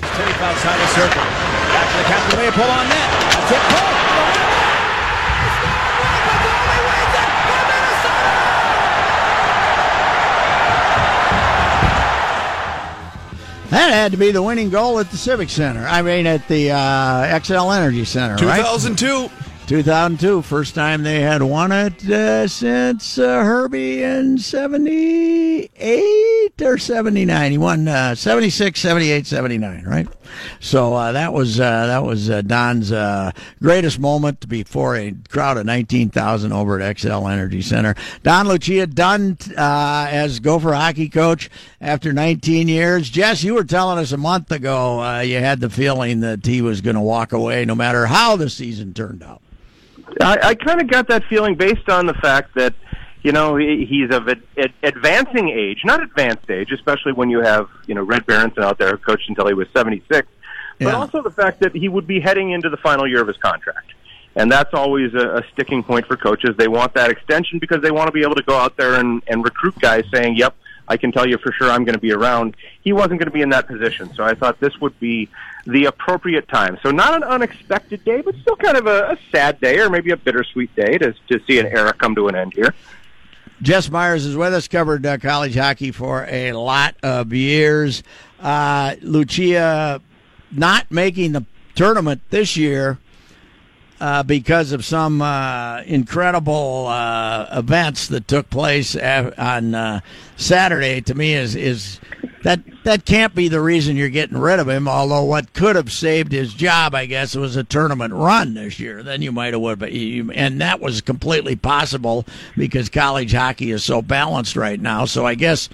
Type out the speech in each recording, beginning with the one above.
Tippett outside the circle. Back to the captain. Way pull on net. That's it. Pull. That had to be the winning goal at the Civic Center. I mean, at the uh, Xcel Energy Center, right? 2002. 2002, first time they had won it uh, since uh, Herbie in 78 or 79. He won uh, 76, 78, 79, right? So uh, that was uh, that was uh, Don's uh, greatest moment before a crowd of 19,000 over at Xcel Energy Center. Don Lucia done uh, as Gopher hockey coach after 19 years. Jess, you were telling us a month ago you had the feeling that he was going to walk away no matter how the season turned out. I, I kind of got that feeling based on the fact that, you know, he, he's of ad, ad, advancing age, not advanced age, especially when you have, you know, Red Berenson out there who coached until he was 76, but Yeah. also the fact that he would be heading into the final year of his contract. And that's always a, a sticking point for coaches. They want that extension because they want to be able to go out there and, and recruit guys saying, yep, I can tell you for sure I'm going to be around. He wasn't going to be in that position. So I thought this would be the appropriate time. So not an unexpected day, but still kind of a, a sad day or maybe a bittersweet day to, to see an era come to an end here. Jess Myers is with us, covered uh, college hockey for a lot of years. Uh, Lucia not making the tournament this year uh, because of some uh, incredible uh, events that took place on uh, Saturday. To me, is is that that can't be the reason you're getting rid of him. Although what could have saved his job, I guess, was a tournament run this year. Then you might have would, but you, and that was completely possible because college hockey is so balanced right now. So I guess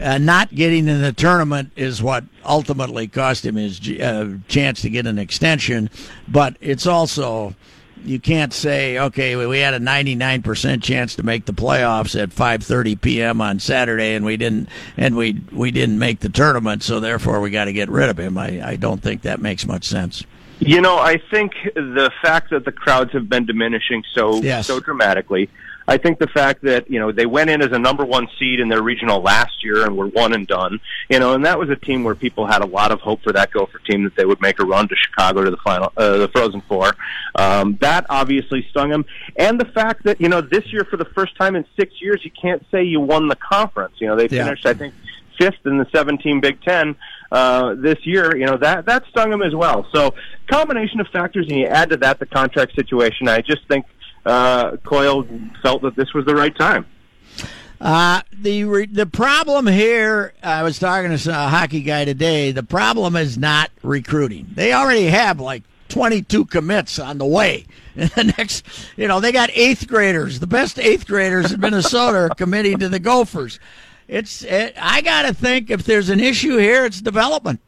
uh, not getting in the tournament is what ultimately cost him his uh, chance to get an extension. But it's also you can't say, okay, we- had a 99% chance to make the playoffs at 5:30 p.m. on Saturday, and we didn't, and we we didn't make the tournament, so therefore we got to get rid of him. I, I don't think that makes much sense. You know, I think the fact that the crowds have been diminishing so Yes. so dramatically. I think the fact that you know they went in as a number one seed in their regional last year and were one and done. You know, and that was a team where people had a lot of hope for that Gopher team that they would make a run to Chicago to the final, uh, the Frozen Four. Um, that obviously stung them, and the fact that you know this year for the first time in six years you can't say you won the conference. You know, they Yeah. finished I think fifth in the 17 Big Ten uh, this year. You know that that stung him as well. So combination of factors, and you add to that the contract situation. I just think uh, Coyle felt that this was the right time. Uh, the re- the problem here, I was talking to a hockey guy today. The problem is not recruiting. They already have like 22 commits on the way. And the next, you know, they got eighth graders. The best eighth graders in Minnesota are committing to the Gophers. It's it, I got to think if there's an issue here, it's development.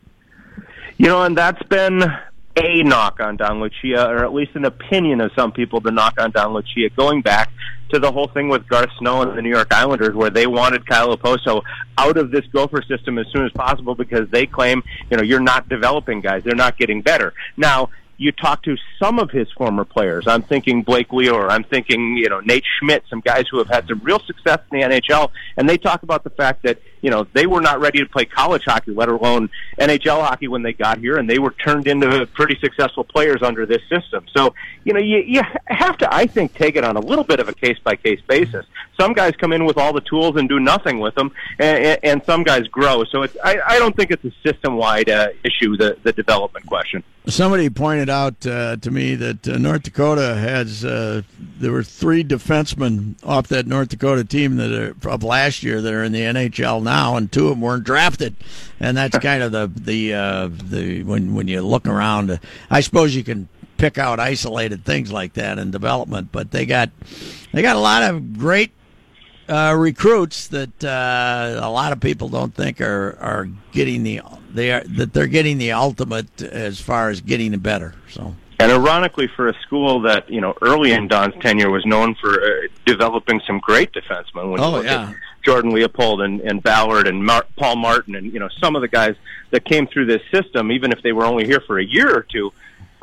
You know, and that's been a knock on Don Lucia, or at least an opinion of some people to knock on Don Lucia, going back to the whole thing with Garth Snow and the New York Islanders, where they wanted Kyle Okposo out of this Gopher system as soon as possible because they claim, you know, you're not developing guys; they're not getting better. Now, you talk to some of his former players. I'm thinking Blake Wheeler. I'm thinking, you know, Nate Schmidt, some guys who have had some real success in the NHL, and they talk about the fact that you know, they were not ready to play college hockey, let alone NHL hockey when they got here, and they were turned into pretty successful players under this system. So, you know, you, you have to, I think, take it on a little bit of a case by case basis. Some guys come in with all the tools and do nothing with them, and, and some guys grow. So it's, I, I don't think it's a system wide uh, issue, the, the development question. Somebody pointed out uh, to me that uh, North Dakota has uh, there were three defensemen off that North Dakota team that are of last year that are in the NHL now, and two of them weren't drafted, and that's kind of the the uh, the when when you look around, uh, I suppose you can pick out isolated things like that in development, but they got they got a lot of great uh, recruits that uh, a lot of people don't think are are getting the they are that they're getting the ultimate as far as getting the better. So. And ironically, for a school that you know early in Don's tenure was known for uh, developing some great defensemen. When oh you look yeah. At Jordan Leopold and, and Ballard and Mar- Paul Martin and you know some of the guys that came through this system, even if they were only here for a year or two,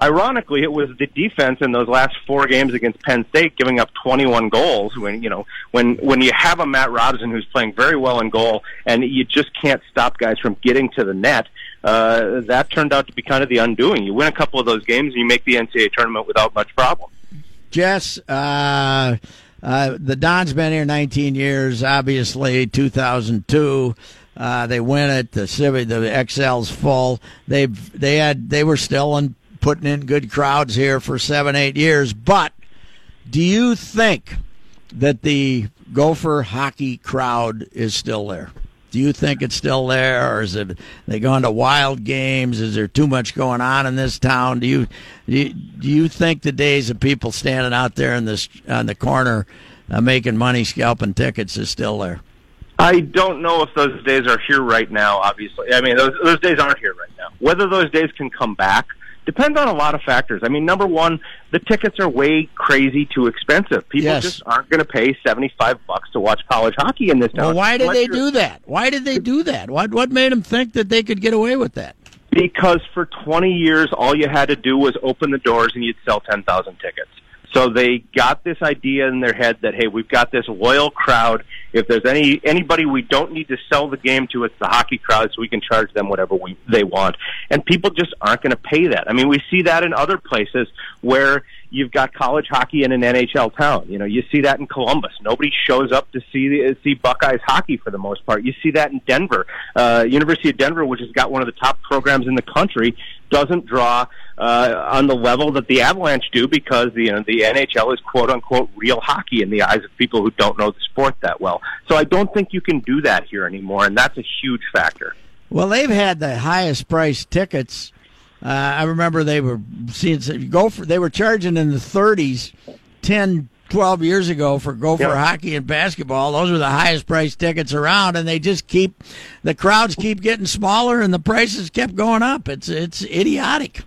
ironically, it was the defense in those last four games against Penn State giving up 21 goals. When you know when when you have a Matt Robson who's playing very well in goal, and you just can't stop guys from getting to the net. Uh, that turned out to be kind of the undoing. You win a couple of those games, and you make the NCAA tournament without much problem. Jess, uh, uh, the Don's been here 19 years. Obviously, 2002. Uh, they win it. The Civic, the Xcel's full. They they had they were still in putting in good crowds here for seven, eight years. But do you think that the Gopher hockey crowd is still there? Do you think it's still there, or is it they going to wild games? Is there too much going on in this town? Do you do you, do you think the days of people standing out there in this on the corner uh, making money scalping tickets is still there? I don't know if those days are here right now. Obviously, I mean those those days aren't here right now. Whether those days can come back depends on a lot of factors. I mean, number one, the tickets are way crazy too expensive. People Yes. just aren't going to pay seventy five bucks to watch college hockey in this town. Well, why did Unless they do that? Why did they do that? What what made them think that they could get away with that? Because for 20 years, all you had to do was open the doors and you'd sell 10,000 tickets. So they got this idea in their head that hey, we've got this loyal crowd. If there's any anybody we don't need to sell the game to, it's the hockey crowd, so we can charge them whatever we they want. And people just aren't going to pay that. I mean, we see that in other places where you've got college hockey in an NHL town. You know, you see that in Columbus. Nobody shows up to see the, see Buckeyes hockey for the most part. You see that in Denver. Uh, University of Denver, which has got one of the top programs in the country, doesn't draw uh, on the level that the Avalanche do because the you know, the NHL is quote unquote real hockey in the eyes of people who don't know the sport that well. So I don't think you can do that here anymore, and that's a huge factor. Well, they've had the highest priced tickets. Uh, I remember they were seeing go for they were charging in the 30s 10 12 years ago for Gopher Yeah. hockey and basketball. Those were the highest priced tickets around and they just keep the crowds keep getting smaller and the prices kept going up. It's it's idiotic.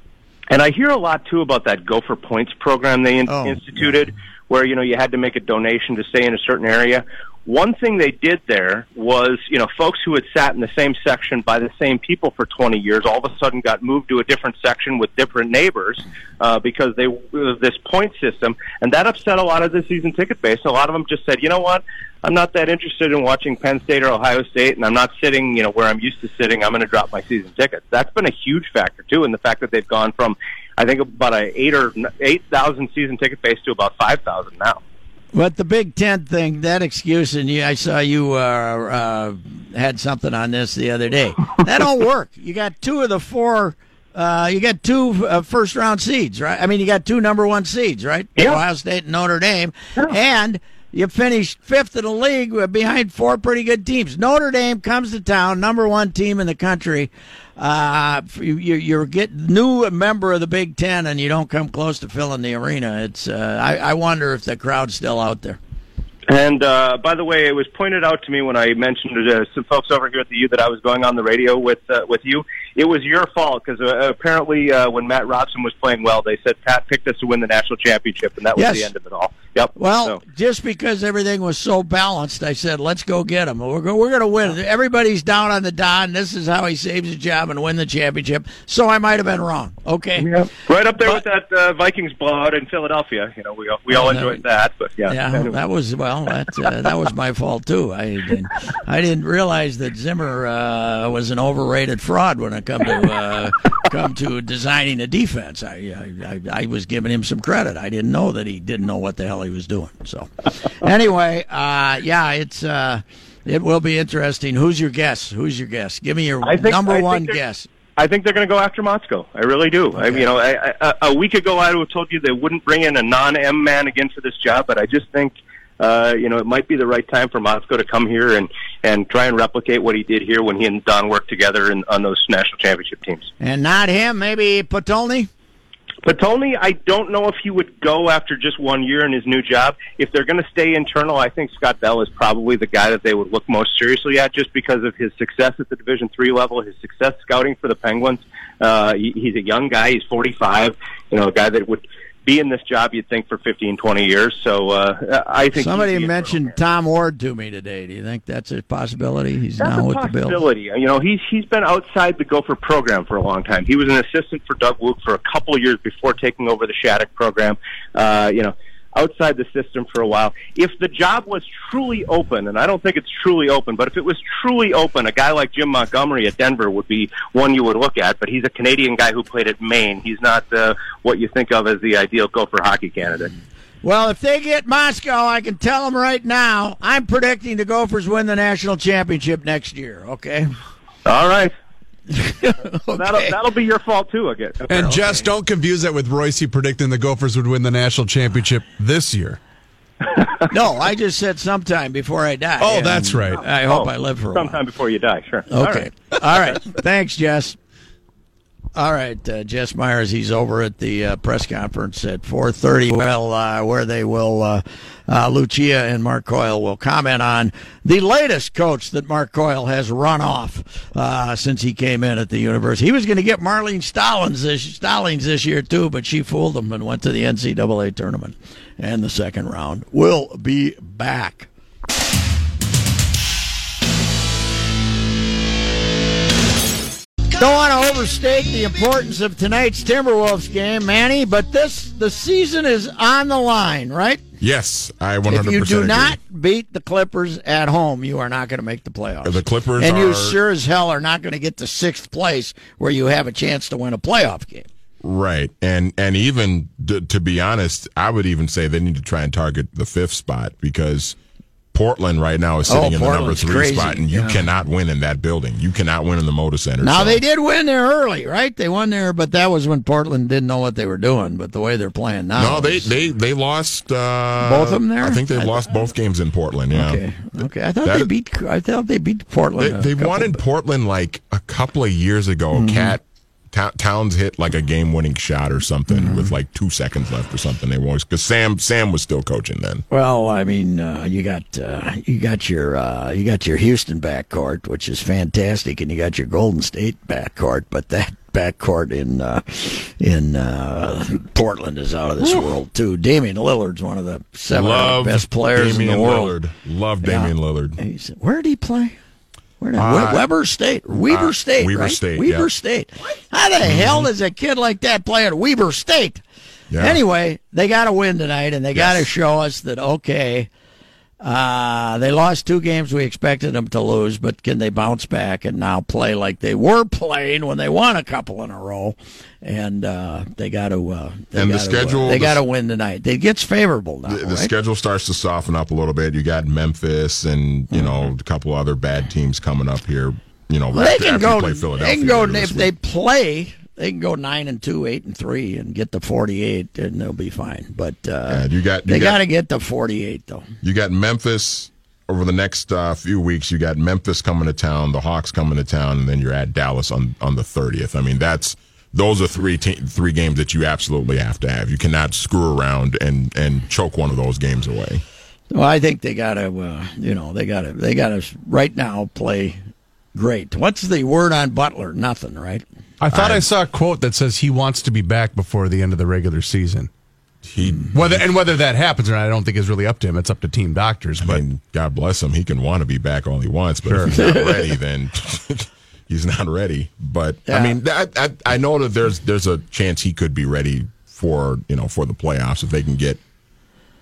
And I hear a lot too about that Gopher Points program they in- Oh, instituted, where you know you had to make a donation to stay in a certain area. One thing they did there was, you know, folks who had sat in the same section by the same people for 20 years all of a sudden got moved to a different section with different neighbors uh, because they this point system, and that upset a lot of the season ticket base. A lot of them just said, you know what, I'm not that interested in watching Penn State or Ohio State, and I'm not sitting, you know, where I'm used to sitting. I'm going to drop my season tickets. That's been a huge factor too, in the fact that they've gone from, I think, about a eight or eight thousand season ticket base to about five thousand now. But the Big Ten thing, that excuse, and you, I saw you uh, uh, had something on this the other day. That don't work. You got two of the four. Uh, you got two uh, first round seeds, right? I mean, you got two number one seeds, right? Yeah. Ohio State and Notre Dame, and you finished fifth in the league behind four pretty good teams. Notre Dame comes to town, number one team in the country. Uh, you, you- you're get new member of the Big Ten, and you don't come close to filling the arena. It's uh, I, I wonder if the crowd's still out there. And uh, by the way, it was pointed out to me when I mentioned to some folks over here at the U that I was going on the radio with uh, with you. It was your fault because uh, apparently uh, when Matt Robson was playing well, they said Pat picked us to win the national championship, and that was Yes. the end of it all. Yep. Well, So- just because everything was so balanced, I said, let's go get him. We're, go, we're going to win. Everybody's down on the Don. This is how he saves his job and win the championship. So I might have been wrong. Okay. right up there But- with that uh, Vikings blowout in Philadelphia. You know, we all, we all that- enjoyed that, but yeah. Yeah, Anyway. that was well. That uh, that was my fault too. I didn't, I didn't realize that Zimmer uh, was an overrated fraud when it come to uh, come to designing a defense. I, I I was giving him some credit. I didn't know that he didn't know what the hell he was doing. So anyway, uh, yeah, it's uh, it will be interesting. Who's your guess? Who's your guess? Give me your think- number one guess. I think they're going to go after Motzko. I really do. I, you know, I, I, a week ago I would have told you they wouldn't bring in a non-M man again for this job, but I just think, uh, you know, it might be the right time for Motzko to come here and and try and replicate what he did here when he and Don worked together in, on those national championship teams. And not him. Maybe Potulny. Potulny, I don't know if he would go after just one year in his new job. If they're going to stay internal, I think Scott Bell is probably the guy that they would look most seriously at, just because of his success at the Division three level, his success scouting for the Penguins. Uh, he, he's a young guy; he's 45. You know, a guy that would be in this job, you'd think, for 15, 20 years. So uh, I think Somebody he'd be a mentioned Tom Ward to me today. Do you think that's a possibility? He's That's now with the Bills. You know, he's he's been outside the Gopher program for a long time. He was an assistant for Doug Woog for a couple of years before taking over the Shattuck program. Uh, you know, outside the system for a while. If the job was truly open, and I don't think it's truly open, but if it was truly open, a guy like Jim Montgomery at Denver would be one you would look at. But he's a Canadian guy who played at Maine. He's not uh, what you think of as the ideal Gopher hockey candidate. Well, if they get Motzko, I can tell them right now. I'm predicting the Gophers win the national championship next year. Okay. All right. okay. That'll that'll be your fault too, again. And Jess, don't confuse that with Royce predicting the Gophers would win the national championship this year. no, I just said sometime before I die. Oh, that's right. I hope Oh, I live for a sometime while. before you die. Sure. Okay. right. All right. Thanks, Jess. All right, uh, Jess Myers. He's over at the uh, press conference at 4:30. Well, uh, where they will, uh, Lucia and Mark Coyle will comment on the latest coach that Mark Coyle has run off uh, since he came in at the university. He was going to get Marlene Stollings this Stollings this year too, but she fooled him and went to the NCAA tournament and the second round. We'll be back. Don't want to overstate the importance of tonight's Timberwolves game, Manny, but this the season is on the line, right? Yes, I 100% If you do agree. not beat the Clippers at home, you are not going to make the playoffs. The Clippers and you are- sure as hell are not going to get to sixth place where you have a chance to win a playoff game. Right, and and even d- to be honest, I would even say they need to try and target the fifth spot because Portland right now is sitting Oh, in the number three crazy, spot, and you yeah. cannot win in that building. You cannot win in the Moda Center. Now so- they did win there early, right? They won there, but that was when Portland didn't know what they were doing. But the way they're playing now, No, they they they lost uh, Both of them there? I think they've lost both games in Portland. Yeah, okay, okay. I thought That- they beat. I thought they beat Portland. they, they won in Portland like a couple of years ago. Mm-hmm. Cat Towns hit like a game-winning shot or something Mm-hmm. with like two seconds left or something. They won because Sam Sam was still coaching then. Well, I mean, uh, you got uh, you got your uh, you got your Houston backcourt, which is fantastic, and you got your Golden State backcourt, but that backcourt in uh, in uh, Portland is out of this world too. Damian Lillard's one of the seven Love best players Damian in the world. Lillard. Love Yeah. Damian Lillard. He's, where did he play? Where did Uh, Weber State? Weber uh, State, Weber right? State, Weber yeah. State. How the hell does a kid like that play at Weber State? Yeah. Anyway, they got to win tonight, and they got to show us that okay. Uh, they lost two games we expected them to lose, but can they bounce back and now play like they were playing when they won a couple in a row? And uh, they got to. Uh, they And the gotta, schedule- Uh, they the got to win tonight. It gets favorable now. The, the right? schedule starts to soften up a little bit. You got Memphis and you know a couple other bad teams coming up here. You know, Well, they can go. They can go later this if they play. They can go nine and two, eight and three, and get to forty-eight, and they'll be fine. But uh, you got- you they got- to get to forty-eight, though. You got Memphis over the next uh, few weeks. You got Memphis coming to town, the Hawks coming to town, and then you're at Dallas on on the thirtieth. I mean, that's those are three te- three games that you absolutely have to have. You cannot screw around and and choke one of those games away. Well, I think they got to, uh, you know, they got to, they got to right now play great. What's the word on Butler? Nothing, right? I thought I, saw a quote that says he wants to be back before the end of the regular season. he Whether and whether that happens or not, I don't think is really up to him. It's up to team doctors. I But mean, God bless him. He can want to be back all he wants, but if he's not ready, then he's not ready. But I mean, I, I I know that there's there's a chance he could be ready for you know for the playoffs if they can get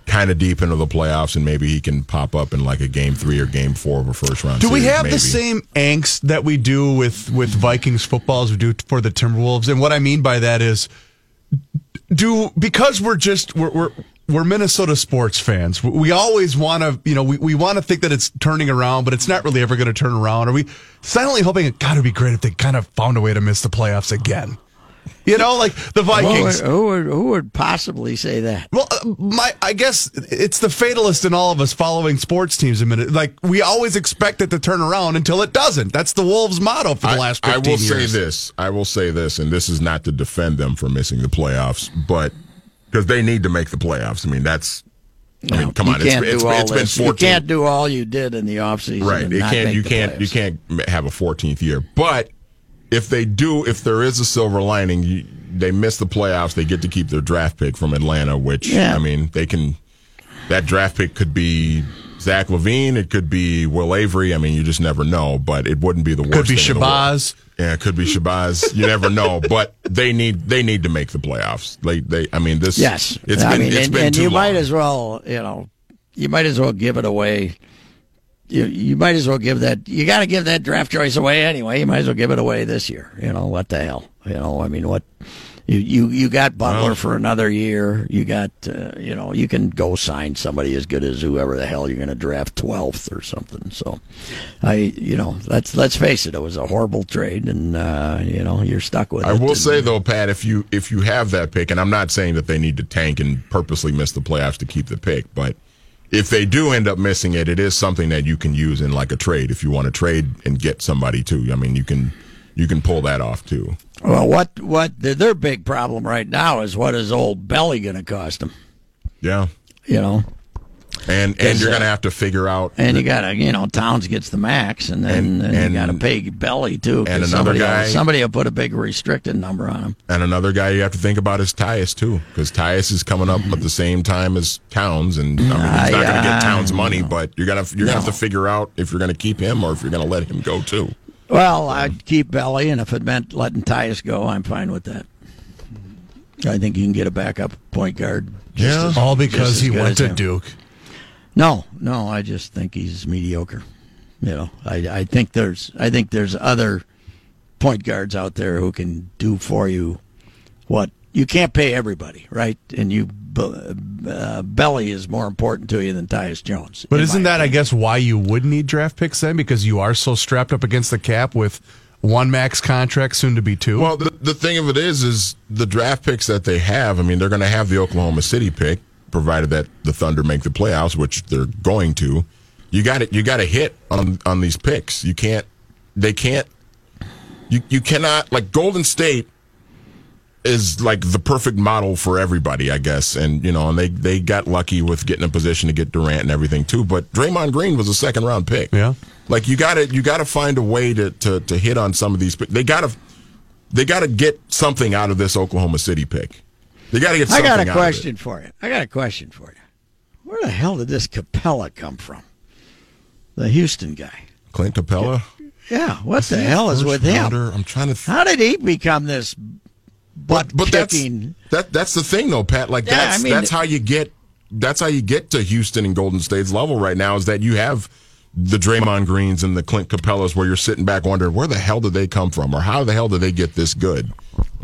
kind of deep into the playoffs and maybe he can pop up in like a game three or game four of a first round. do we have maybe. the same angst that we do with with Vikings football as we do for the Timberwolves? And what I mean by that is, do because we're just we're we're, we're Minnesota sports fans. We always want to, you know, we, we want to think that it's turning around, but it's not really ever going to turn around. Are we silently hoping it got to be great if they kind of found a way to miss the playoffs again? You know, like the Who would, Vikings. who would, who would possibly say that? Well, uh, my I guess it's the fatalist in all of us following sports teams. A minute, like we always expect it to turn around until it doesn't. That's the Wolves' motto for the I, last. I 15 will say this. I will say this, and this is not to defend them for missing the playoffs, but because they need to make the playoffs. I mean, that's. I mean, come you on, it's, can't it's, do all it's been this. You can't do all you did in the offseason. right. and It not can't. make You can't. You can't have a 14th year. But if they do, if there is a silver lining, you, they miss the playoffs. They get to keep their draft pick from Atlanta, which Yeah. I mean, they can. That draft pick could be Zach LaVine. It could be Will Avery. I mean, you just never know. But it wouldn't be the worst. Could be thing in the world. Shabazz. Yeah, it could be Shabazz. You never know, but they need they need to make the playoffs. They they I mean this Yes, it's I been mean, it's and, been and too you long. might as well, you know, you might as well give it away. You you might as well give that. You got to give that draft choice away anyway. You might as well give it away this year. You know what the hell? You know, I mean, what you you you got Butler for another year. You got uh, you know you can go sign somebody as good as whoever the hell you're going to draft twelfth or something. So, I you know let's let's face it, it was a horrible trade, and uh, you know you're stuck with I it. will And- say though, Pat, if you if you have that pick, and I'm not saying that they need to tank and purposely miss the playoffs to keep the pick, but if they do end up missing it, it is something that you can use in like a trade if you want to trade and get somebody too. I mean, you can you can pull that off too. Well, what what their, their big problem right now is what is old Belly going to cost them? Yeah, You know, and and you're uh, gonna have to figure out and you got to you know Towns gets the max, and then And- and, and- you got to pay Belly too. and another somebody guy- will, somebody will put a big restricted number on him. And another guy you have to think about is Tyus too, because Tyus is coming up at the same time as Towns, and I mean he's not going to get Towns I- money, but you're gonna you're gonna have to figure out if you're going to keep him or if you're going to let him go too. Well, I'd keep Belly, and if it meant letting Tyus go, I'm fine with that. I think you can get a backup point guard. just Yeah. as- All because he went to him. Duke. No, no, I just think he's mediocre. You know, I, I think there's I think there's other point guards out there who can do for you what you can't pay everybody, right? And you uh, Belly is more important to you than Tyus Jones. But isn't my that, I guess, why you would need draft picks then? Because you are so strapped up against the cap with one max contract, soon to be two. Well, the, the thing of it is, is the draft picks that they have. I mean, they're going to have the Oklahoma City pick, provided that the Thunder make the playoffs, which they're going to. You got it. You got to hit on on these picks. You can't. They can't. You you cannot like Golden State is like the perfect model for everybody, I guess. And you know, and they they got lucky with getting a position to get Durant and everything too. But Draymond Green was a second round pick. Yeah. Like you got to you got to find a way to, to to hit on some of these. They got to they got to get something out of this Oklahoma City pick. They got to get. I got a question for you. I got a question for you. Where the hell did this Capela come from? The Houston guy. Clint Capela. Yeah, what Is the hell is with him? I'm trying to. Th- How did he become this butt but that's kicking? that that's the thing though, Pat. Like Yeah, that's I mean- that's how you get that's how you get to Houston and Golden State's level right now is that you have the Draymond Greens and the Clint Capelas where you're sitting back wondering where the hell did they come from or how the hell did they get this good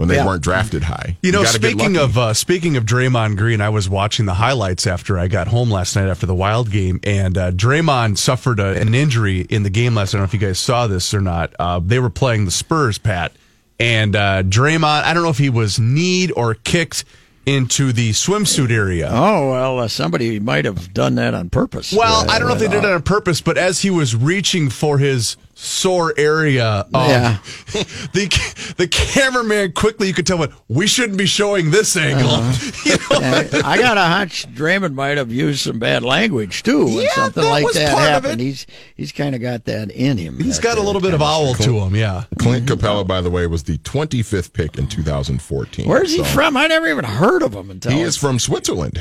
when they Yeah. weren't drafted high. You know, speaking of uh, speaking of Draymond Green, I was watching the highlights after I got home last night after the Wild game, and uh, Draymond suffered a, an injury in the game last. night. I don't know if you guys saw this or not. Uh, they were playing the Spurs, Pat, and uh, Draymond. I don't know if he was kneed or kicked into the swimsuit area. Oh well, uh, somebody might have done that on purpose. Well, Uh, I don't know if they did uh, it on purpose, but as he was reaching for his sore area. Of Yeah. the the cameraman quickly you could tell what we shouldn't be showing this angle. You know? Uh, I got a hunch Draymond might have used some bad language too when Yeah, something that like was that part of happened. it. He's he's kind of got that in him. He's got a uh, little bit of owl to him. Yeah. Clint Capela, by the way, was the 25th pick in 2014. Where's he from? I never even heard of him until He is from Switzerland.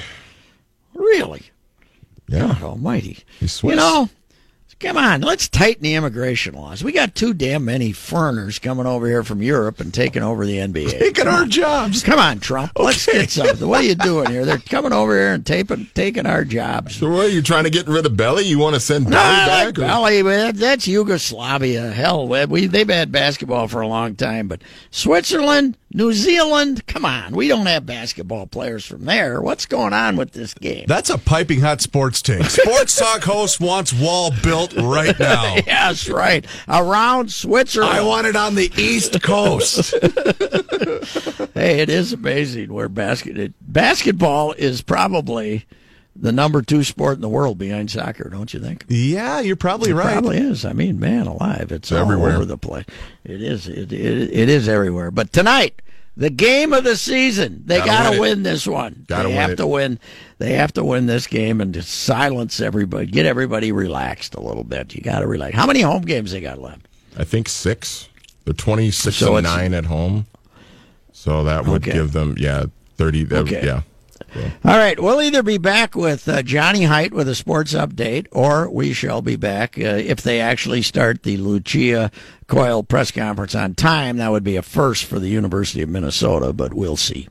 really. Yeah. God Almighty! He's Swiss. You know, come on, let's tighten the immigration laws. We got too damn many foreigners coming over here from Europe and taking over the NBA. Taking our jobs. Come on, Trump. Let's get something. What are you doing here? They're coming over here and taking taking our jobs. So, what, are you trying to get rid of Belly? You want to send Belly No, back? like or- Belly, man. That's Yugoslavia. Hell, we they've had basketball for a long time, but Switzerland, New Zealand, come on, we don't have basketball players from there. What's going on with this game? That's a piping hot sports take. Sports Talk host wants wall built right now. yes, right around Switzerland. I want it on the East Coast. hey, it is amazing where basket it, basketball is probably the number two sport in the world behind soccer. Don't you think? yeah, you're probably It right. Probably is. I mean, man, alive, it's all everywhere. over the place. It is. It, it, it is everywhere. But tonight, the game of the season, they Gotta got win to it. win this one. Gotta they win have to win. They have to win this game and just silence everybody, get everybody relaxed a little bit. You got to relax. How many home games they got left? I think six. They're twenty six so and nine at home. So that would Okay. give them, yeah, 30. that- Okay. Yeah. All right, we'll either be back with uh, Johnny Heidt with a sports update, or we shall be back uh, if they actually start the Lucia Coyle press conference on time. That would be a first for the University of Minnesota, but we'll see.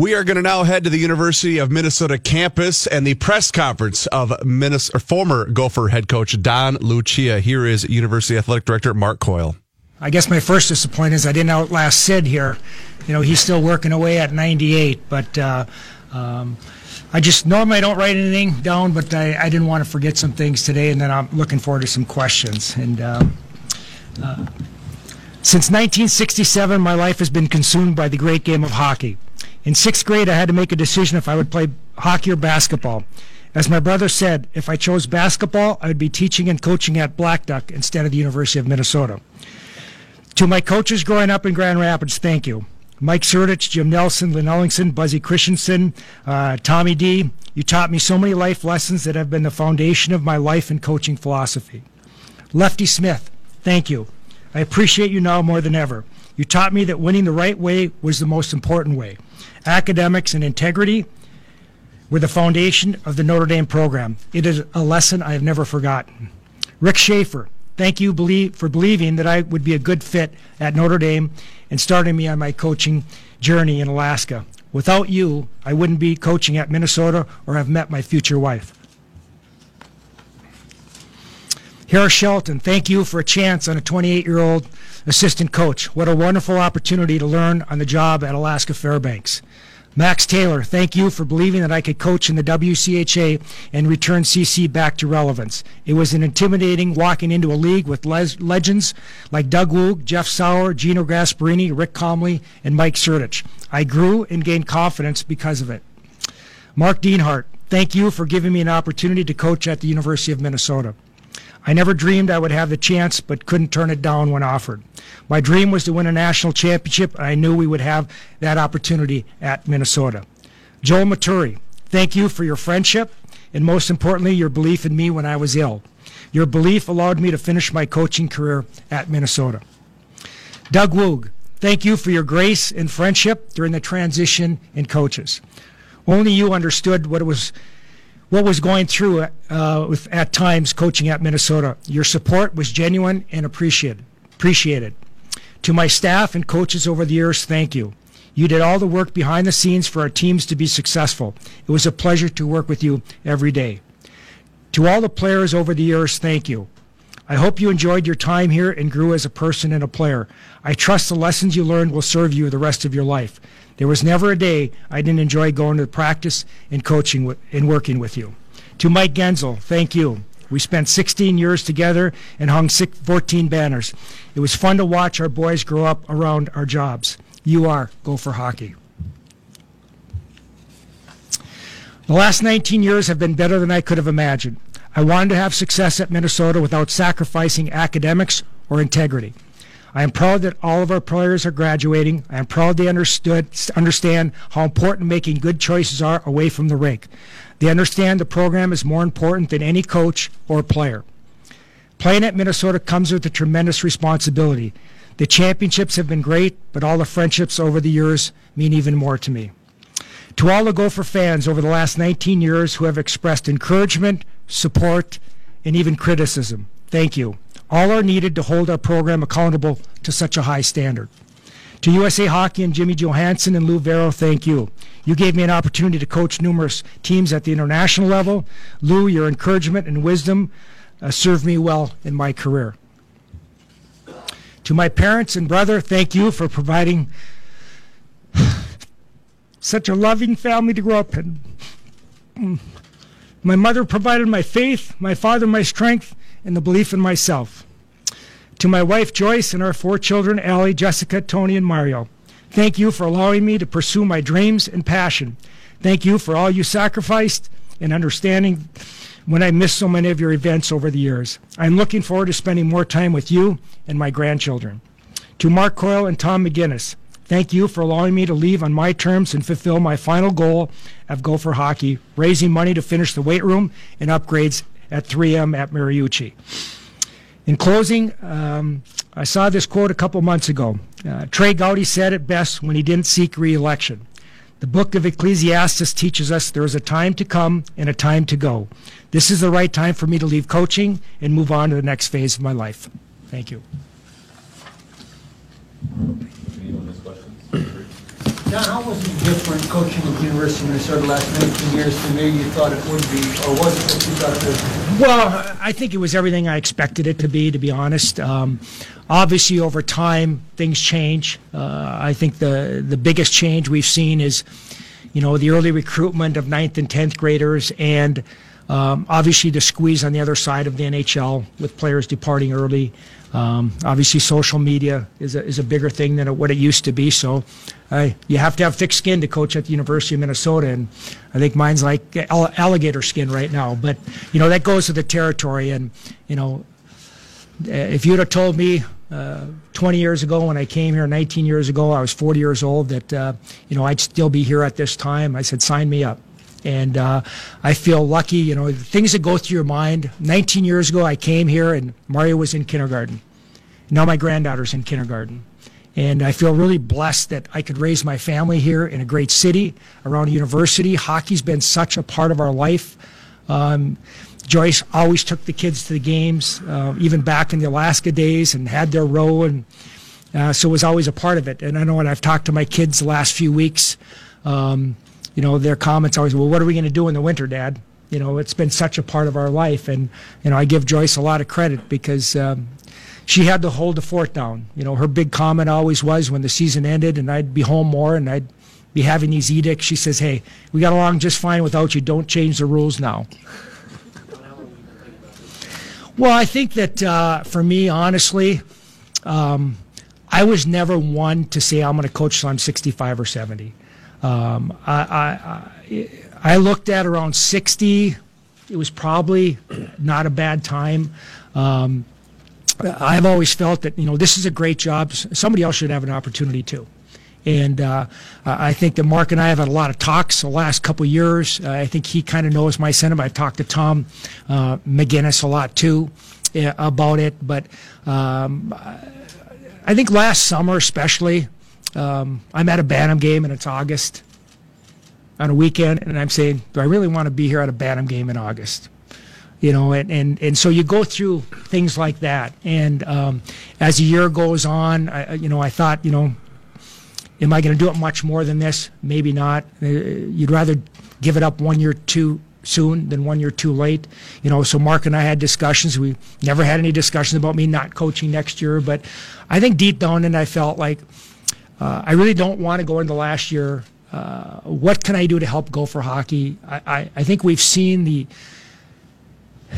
We are going to now head to the University of Minnesota campus and the press conference of Minnesota, former Gopher head coach Don Lucia. Here is University Athletic Director Mark Coyle. I guess my first disappointment is I didn't outlast Sid here. You know, he's still working away at 98, but uh, um, I just normally I don't write anything down, but I, I didn't want to forget some things today, and then I'm looking forward to some questions. And um, uh, since 1967, my life has been consumed by the great game of hockey. In sixth grade, I had to make a decision if I would play hockey or basketball. As my brother said, if I chose basketball, I would be teaching and coaching at Blackduck instead of the University of Minnesota. To my coaches growing up in Grand Rapids, thank you. Mike Sertich, Jim Nelson, Lynn Ellingson, Buzzy Christensen, uh, Tommy D. You taught me so many life lessons that have been the foundation of my life and coaching philosophy. Lefty Smith, thank you. I appreciate you now more than ever. You taught me that winning the right way was the most important way. Academics and integrity were the foundation of the Notre Dame program. It is a lesson I have never forgotten. Rick Schaefer, thank you belie- for believing that I would be a good fit at Notre Dame and starting me on my coaching journey in Alaska. Without you, I wouldn't be coaching at Minnesota or have met my future wife. Harris Shelton, thank you for a chance on a 28 year old assistant coach. What a wonderful opportunity to learn on the job at Alaska Fairbanks. Max Taylor, thank you for believing that I could coach in the WCHA and return CC back to relevance. It was an intimidating walking into a league with legends like Doug Woog, Jeff Sauer, Gino Gasparini, Rick Comley, and Mike Sertich. I grew and gained confidence because of it. Mark Dienhart, thank you for giving me an opportunity to coach at the University of Minnesota. I never dreamed I would have the chance, but couldn't turn it down when offered. My dream was to win a national championship, and I knew we would have that opportunity at Minnesota. Joel Maturi, thank you for your friendship, and most importantly, your belief in me when I was ill. Your belief allowed me to finish my coaching career at Minnesota. Doug Woog, thank you for your grace and friendship during the transition in coaches. Only you understood what it was what was going through uh, with, at times coaching at Minnesota. Your support was genuine and appreciated. Appreciated. To my staff and coaches over the years, thank you. You did all the work behind the scenes for our teams to be successful. It was a pleasure to work with you every day. To all the players over the years, thank you. I hope you enjoyed your time here and grew as a person and a player. I trust the lessons you learned will serve you the rest of your life. There was never a day I didn't enjoy going to practice and coaching and working with you. To Mike Guentzel, thank you. We spent 16 years together and hung six, 14 banners. It was fun to watch our boys grow up around our jobs. You are Gopher Hockey. The last 19 years have been better than I could have imagined. I wanted to have success at Minnesota without sacrificing academics or integrity. I am proud that all of our players are graduating. I am proud they understood, understand how important making good choices are away from the rink. They understand the program is more important than any coach or player. Playing at Minnesota comes with a tremendous responsibility. The championships have been great, but all the friendships over the years mean even more to me. To all the Gopher fans over the last 19 years who have expressed encouragement, support, and even criticism, thank you. All are needed to hold our program accountable to such a high standard. To USA Hockey and Jimmy Johannson and Lou Vairo, thank you. You gave me an opportunity to coach numerous teams at the international level. Lou, your encouragement and wisdom uh, served me well in my career. To my parents and brother, thank you for providing such a loving family to grow up in. My mother provided my faith, my father my strength, and the belief in myself. To my wife Joyce and our four children, Allie, Jessica, Tony, and Mario, thank you for allowing me to pursue my dreams and passion. Thank you for all you sacrificed and understanding when I missed so many of your events over the years. I'm looking forward to spending more time with you and my grandchildren. To Mark Coyle and Tom McGinnis, thank you for allowing me to leave on my terms and fulfill my final goal of Gopher Hockey, raising money to finish the weight room and upgrades at 3M at Mariucci. In closing, um, I saw this quote a couple months ago. Uh, Trey Gowdy said it best when he didn't seek reelection. The book of Ecclesiastes teaches us there is a time to come and a time to go. This is the right time for me to leave coaching and move on to the next phase of my life. Thank you. John, how was it different coaching at the University of Minnesota the last 19 years than maybe you thought it would be, or was it that you thought it would be? Well, I think it was everything I expected it to be, to be honest. Um, obviously, over time, things change. Uh, I think the, the biggest change we've seen is, you know, the early recruitment of ninth and 10th graders and um, obviously the squeeze on the other side of the NHL with players departing early. Um, obviously, social media is a, is a bigger thing than what it used to be. So, uh, you have to have thick skin to coach at the University of Minnesota, and I think mine's like alligator skin right now. But you know that goes with the territory, and you know, uh, if you'd have told me uh, 20 years ago when I came here, 19 years ago, I was 40 years old, that uh, you know I'd still be here at this time, I said, sign me up. And uh, I feel lucky, you know, the things that go through your mind. 19 years ago, I came here and Mario was in kindergarten. Now my granddaughter's in kindergarten. And I feel really blessed that I could raise my family here in a great city around a university. Hockey's been such a part of our life. Um, Joyce always took the kids to the games, uh, even back in the Alaska days, and had their row, and uh, so was always a part of it. And I know when I've talked to my kids the last few weeks, um, you know, their comments always, well, what are we going to do in the winter, Dad? You know, it's been such a part of our life, and you know, I give Joyce a lot of credit because um, she had to hold the fort down. You know, her big comment always was when the season ended and I'd be home more and I'd be having these edicts. She says, "Hey, we got along just fine without you. Don't change the rules now." Well, I think that uh, for me, honestly, um, I was never one to say I'm going to coach till I'm 65 or 70. Um, I, I, I, looked at around 60. It was probably not a bad time. Um, I've always felt that you know this is a great job. Somebody else should have an opportunity too. And uh, I think that Mark and I have had a lot of talks the last couple of years. Uh, I think he kind of knows my sentiment. I've talked to Tom uh, McGinnis a lot too uh, about it. But um, I think last summer, especially, um, I'm at a Bantam game and it's August on a weekend, and I'm saying, do I really want to be here at a Bantam game in August? You know, and, and, and so you go through things like that. And um, as the year goes on, I, you know, I thought, you know, am I going to do it much more than this? Maybe not. Uh, you'd rather give it up one year too soon than one year too late. You know, so Mark and I had discussions. We never had any discussions about me not coaching next year, but I think deep down, and I felt like uh, I really don't want to go into last year. Uh, what can I do to help Gopher hockey? I, I, I think we've seen the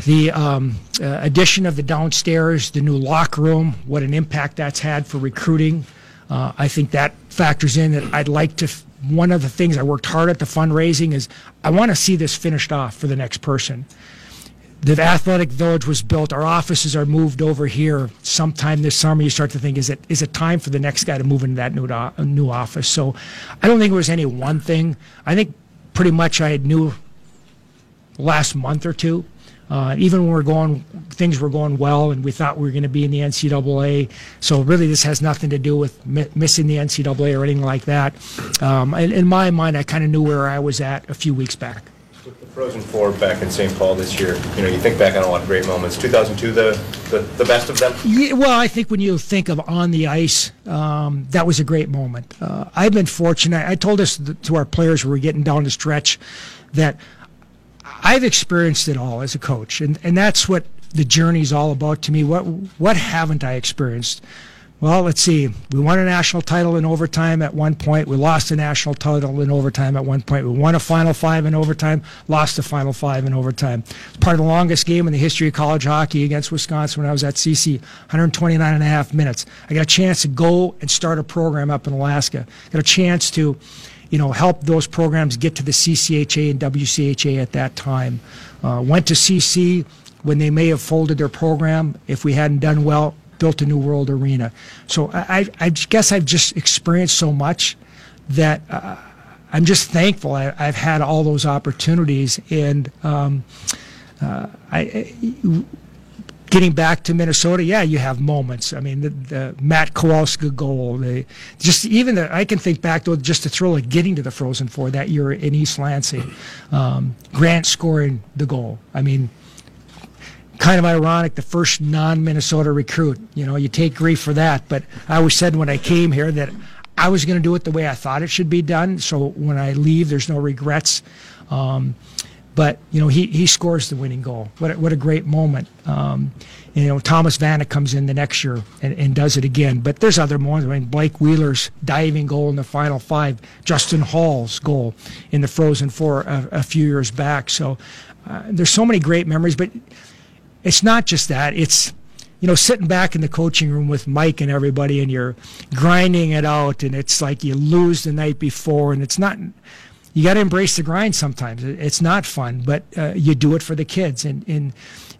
the um, uh, addition of the downstairs, the new locker room, what an impact that's had for recruiting. Uh, I think that factors in that I'd like to f- one of the things I worked hard at the fundraising is I want to see this finished off for the next person. The athletic village was built. Our offices are moved over here. Sometime this summer, you start to think, is it is it time for the next guy to move into that new new office? So, I don't think it was any one thing. I think pretty much I had knew last month or two uh, even when we're going, things were going well, and we thought we were going to be in the NCAA. So really, this has nothing to do with mi- missing the NCAA or anything like that. Um, in my mind, I kind of knew where I was at a few weeks back. Frozen Four back in St. Paul this year, you know, you think back on a lot of great moments. 2002, the the, the best of them. Yeah, well, I think when you think of on the ice, um, that was a great moment. Uh, I've been fortunate. I told this to our players we were getting down the stretch that I've experienced it all as a coach, and, and that's what the journey's all about to me. What what haven't I experienced? Well, let's see. We won a national title in overtime at one point. We lost a national title in overtime at one point. We won a Final Five in overtime, lost a Final Five in overtime. It's part of the longest game in the history of college hockey against Wisconsin when I was at CC, 129 and a half minutes. I got a chance to go and start a program up in Alaska. Got a chance to you know, help those programs get to the CCHA and WCHA at that time. Uh, went to CC when they may have folded their program. If we hadn't done well, built a new world arena. So I, I guess I've just experienced so much that uh, I'm just thankful I, have had all those opportunities. And um, uh, I, getting back to Minnesota, yeah, you have moments. I mean, the, the Matt Koalska goal, the, just even the, I can think back to just to thrill of getting to the Frozen Four that year in East Lansing, um, Grant scoring the goal. I mean, kind of ironic, the first non-Minnesota recruit. You know, you take grief for that, but I always said when I came here that I was going to do it the way I thought it should be done. So when I leave, there's no regrets. Um, but you know, he, he scores the winning goal. What a, what a great moment. Um, you know, Thomas Vanek comes in the next year and, and does it again. But there's other moments. I mean, Blake Wheeler's diving goal in the final five, Justin Holl's goal in the Frozen Four a, a few years back. So uh, there's so many great memories. But it's not just that. It's you know, sitting back in the coaching room with Mike and everybody, and you're grinding it out, and it's like you lose the night before, and it's not you got to embrace the grind sometimes. It's not fun, but uh, you do it for the kids, and, and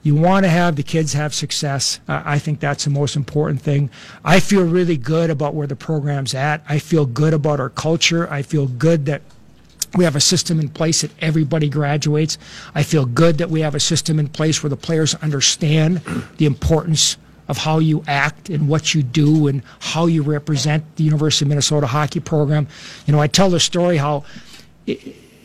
you want to have the kids have success. Uh, I think that's the most important thing. I feel really good about where the program's at. I feel good about our culture. I feel good that we have a system in place that everybody graduates. I feel good that we have a system in place where the players understand the importance of how you act and what you do and how you represent the University of Minnesota hockey program. You know, I tell the story how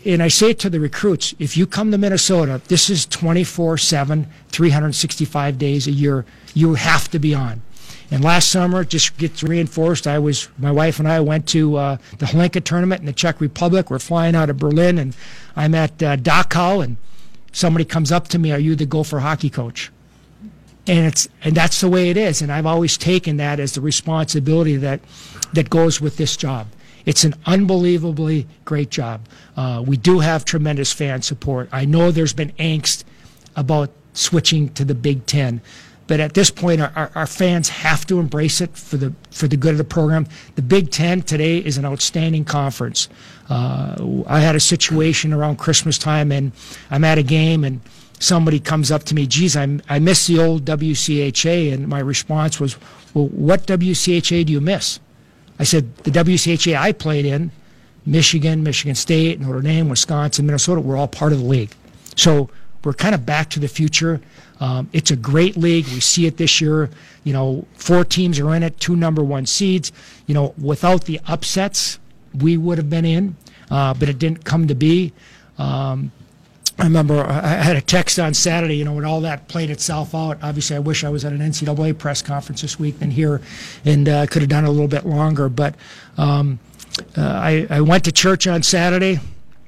and I say it to the recruits if you come to Minnesota, this is 24 7, 365 days a year. You have to be on. And last summer, just gets reinforced. I was, my wife and I went to uh, the Hlinka tournament in the Czech Republic. We're flying out of Berlin, and I'm at uh, Dachau, and somebody comes up to me, "Are you the Gopher hockey coach?" And it's, and that's the way it is. And I've always taken that as the responsibility that, that goes with this job. It's an unbelievably great job. Uh, we do have tremendous fan support. I know there's been angst about switching to the Big Ten. But at this point, our, our, our, fans have to embrace it for the for the good of the program. The Big Ten today is an outstanding conference. Uh, I had a situation around Christmas time, and I'm at a game, and somebody comes up to me, "Geez, I'm, I miss the old WCHA," and my response was, "Well, what WCHA do you miss?" I said, the WCHA I played in, Michigan, Michigan State, Notre Dame, Wisconsin, Minnesota, we're all part of the league. So we're kind of back to the future. Um, it's a great league. We see it this year. You know, four teams are in it, two number one seeds. You know, without the upsets, we would have been in, uh, but it didn't come to be. Um, I remember I had a text on Saturday, you know, when all that played itself out. Obviously, I wish I was at an NCAA press conference this week than here and uh, could have done a little bit longer. But um, uh, I, I, went to church on Saturday.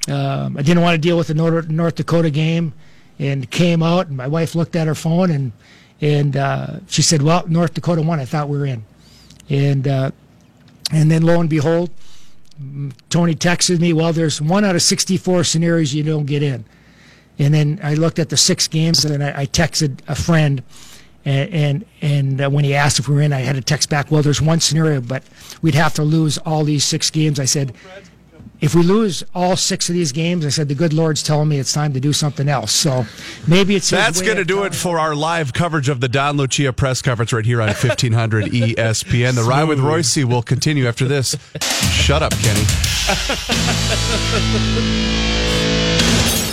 Um, I didn't want to deal with the North, North, Dakota game and came out, and my wife looked at her phone and, and uh, she said, Well, North Dakota won. I thought we were in. And, uh, and then lo and behold, Tony texted me, Well, there's one out of 64 scenarios you don't get in. And then I looked at the six games, and I, I texted a friend, and and, and uh, when he asked if we were in, I had to text back. Well, there's one scenario, but we'd have to lose all these six games. I said, if we lose all six of these games, I said the good Lord's telling me it's time to do something else. So maybe it's That's going to do it for our live coverage of the Don Lucia press conference right here on 1500 ESPN. The ride with Reusse will continue after this. Shut up, Kenny.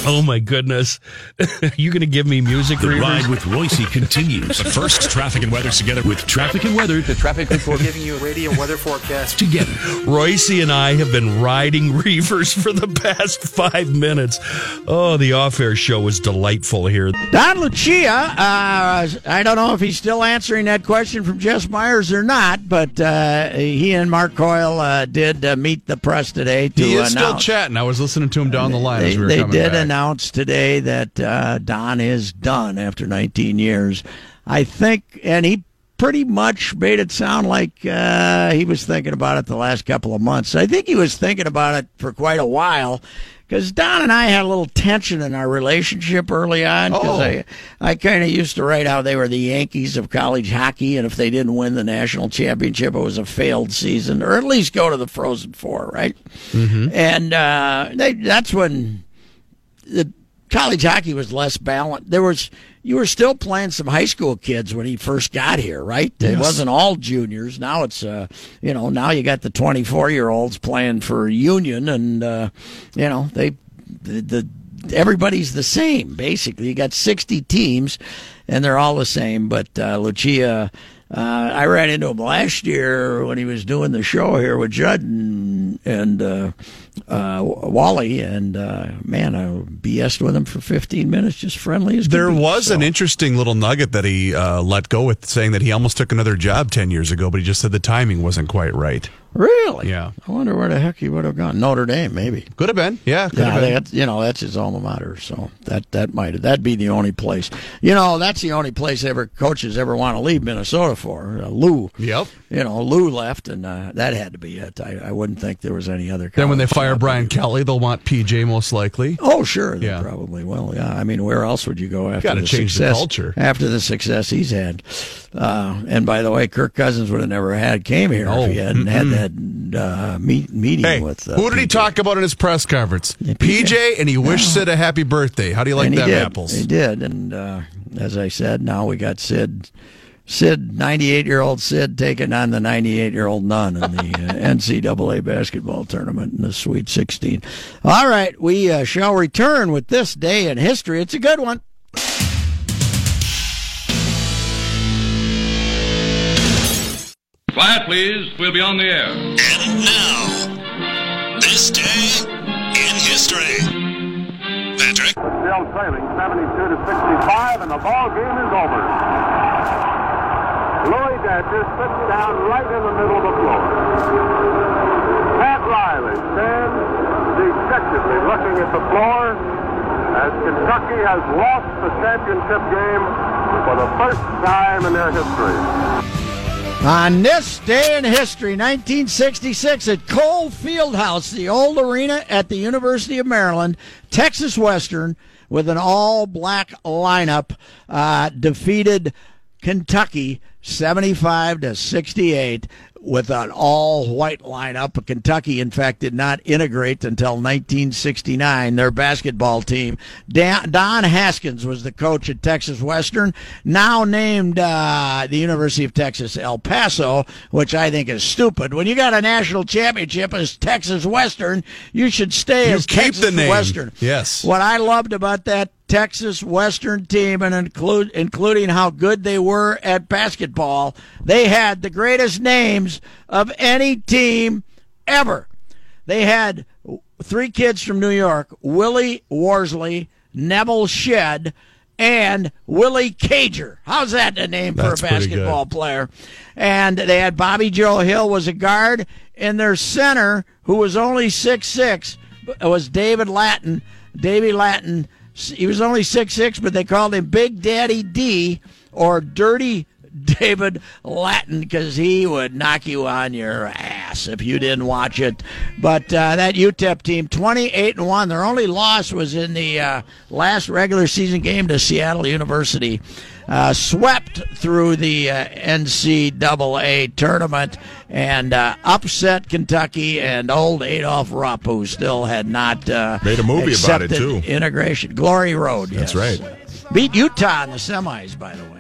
Oh my goodness. you going to give me music The Reavers? ride with Reusse continues. But first, traffic and weather together with traffic and weather. The traffic report Giving you a radio weather forecast. together. Reusse and I have been riding Reavers for the past five minutes. Oh, the off air show was delightful here. Don Lucia, uh, I don't know if he's still answering that question from Jess Myers or not, but uh, he and Mark Coyle uh, did uh, meet the press today to He is still chatting. I was listening to him down the line they, as we were they coming did back. Announce today that uh, Don is done after 19 years. I think, and he pretty much made it sound like uh, he was thinking about it the last couple of months. I think he was thinking about it for quite a while. Because Don and I had a little tension in our relationship early on. Because Oh. I, I kind of used to write how they were the Yankees of college hockey, and if they didn't win the national championship, it was a failed season, or at least go to the Frozen Four, right? Mm-hmm. And uh, they, that's when the college hockey was less balanced. There was you were still playing some high school kids when he first got here, right? It wasn't all juniors. Now it's uh, you know, now you got the 24-year-olds playing for Union and uh, you know, they the, the everybody's the same basically. You got 60 teams and they're all the same, but uh, Lucia uh, I ran into him last year when he was doing the show here with Judd and, and uh, uh, Wally, and uh, man, I BS'd with him for 15 minutes, just friendly as There be. was So- an interesting little nugget that he uh, let go with, saying that he almost took another job 10 years ago, but he just said the timing wasn't quite right. Really? Yeah. I wonder where the heck he would have gone. Notre Dame, maybe. Could have been. Yeah, could Yeah, been. that's, you know that's his alma mater, so that that might that'd be the only place. You know, that's the only place ever coaches ever want to leave Minnesota for. Uh, Lou. Yep. You know, Lou left, and uh, that had to be it. I, I wouldn't think there was any other. Then when they fire. Brian Kelly, they'll want PJ most likely. Oh, sure. Yeah. probably Well, Yeah. I mean, where else would you go after Gotta the change the success? culture. After the success he's had. Uh, and by the way, Kirk Cousins would have never had came here Oh, if he hadn't had mm-mm. That uh, meet, meeting Hey, with. Uh, who did he talk about in his press conference? PJ. PJ, and he wished Sid a happy birthday. How do you like that, did. apples? He did. And uh, as I said, now we got Sid. Sid, 98 year old Sid, taking on the 98 year old nun in the uh, NCAA basketball tournament in the Sweet 16. All right, we uh, shall return with this day in history. It's a good one. Quiet, please. We'll be on the air. And now, this day in history. Patrick. Still trailing 72 to 65, and the ball game is over. Louis Dampier sits down right in the middle of the floor. Pat Riley stands dejectedly looking at the floor as Kentucky has lost the championship game for the first time in their history. On this day in history, 1966, at Cole Fieldhouse, the old arena at the University of Maryland, Texas Western, with an all black lineup, uh, defeated Kentucky 75 to 68 with an all white lineup. Kentucky, in fact, did not integrate until 1969, their basketball team. Dan, Don Haskins was the coach at Texas Western, now named uh, the University of Texas El Paso, which I think is stupid. When you got a national championship as Texas Western, you should stay You as keep Texas the name. Western. Yes. What I loved about that Texas Western team, and include including how good they were at basketball, they had the greatest names of any team ever. They had three kids from New York: Willie Worsley, Nevil Shed, and Willie Cager. How's that a name That's for a basketball player? And they had Bobby Joe Hill was a guard, and their center, who was only six six, was David Lattin. Davy Lattin. He was only six six, but they called him Big Daddy D or Dirty David Lattin because he would knock you on your ass if you didn't watch it. But uh, that UTEP team, twenty eight and one. Their only loss was in the uh, last regular season game to Seattle University. uh, swept through the uh, NCAA tournament and uh, upset Kentucky and old Adolph Rupp, who still had not uh, Made a movie about it, too. Integration, Glory Road. That's yes. right. Beat Utah in the semis, by the way.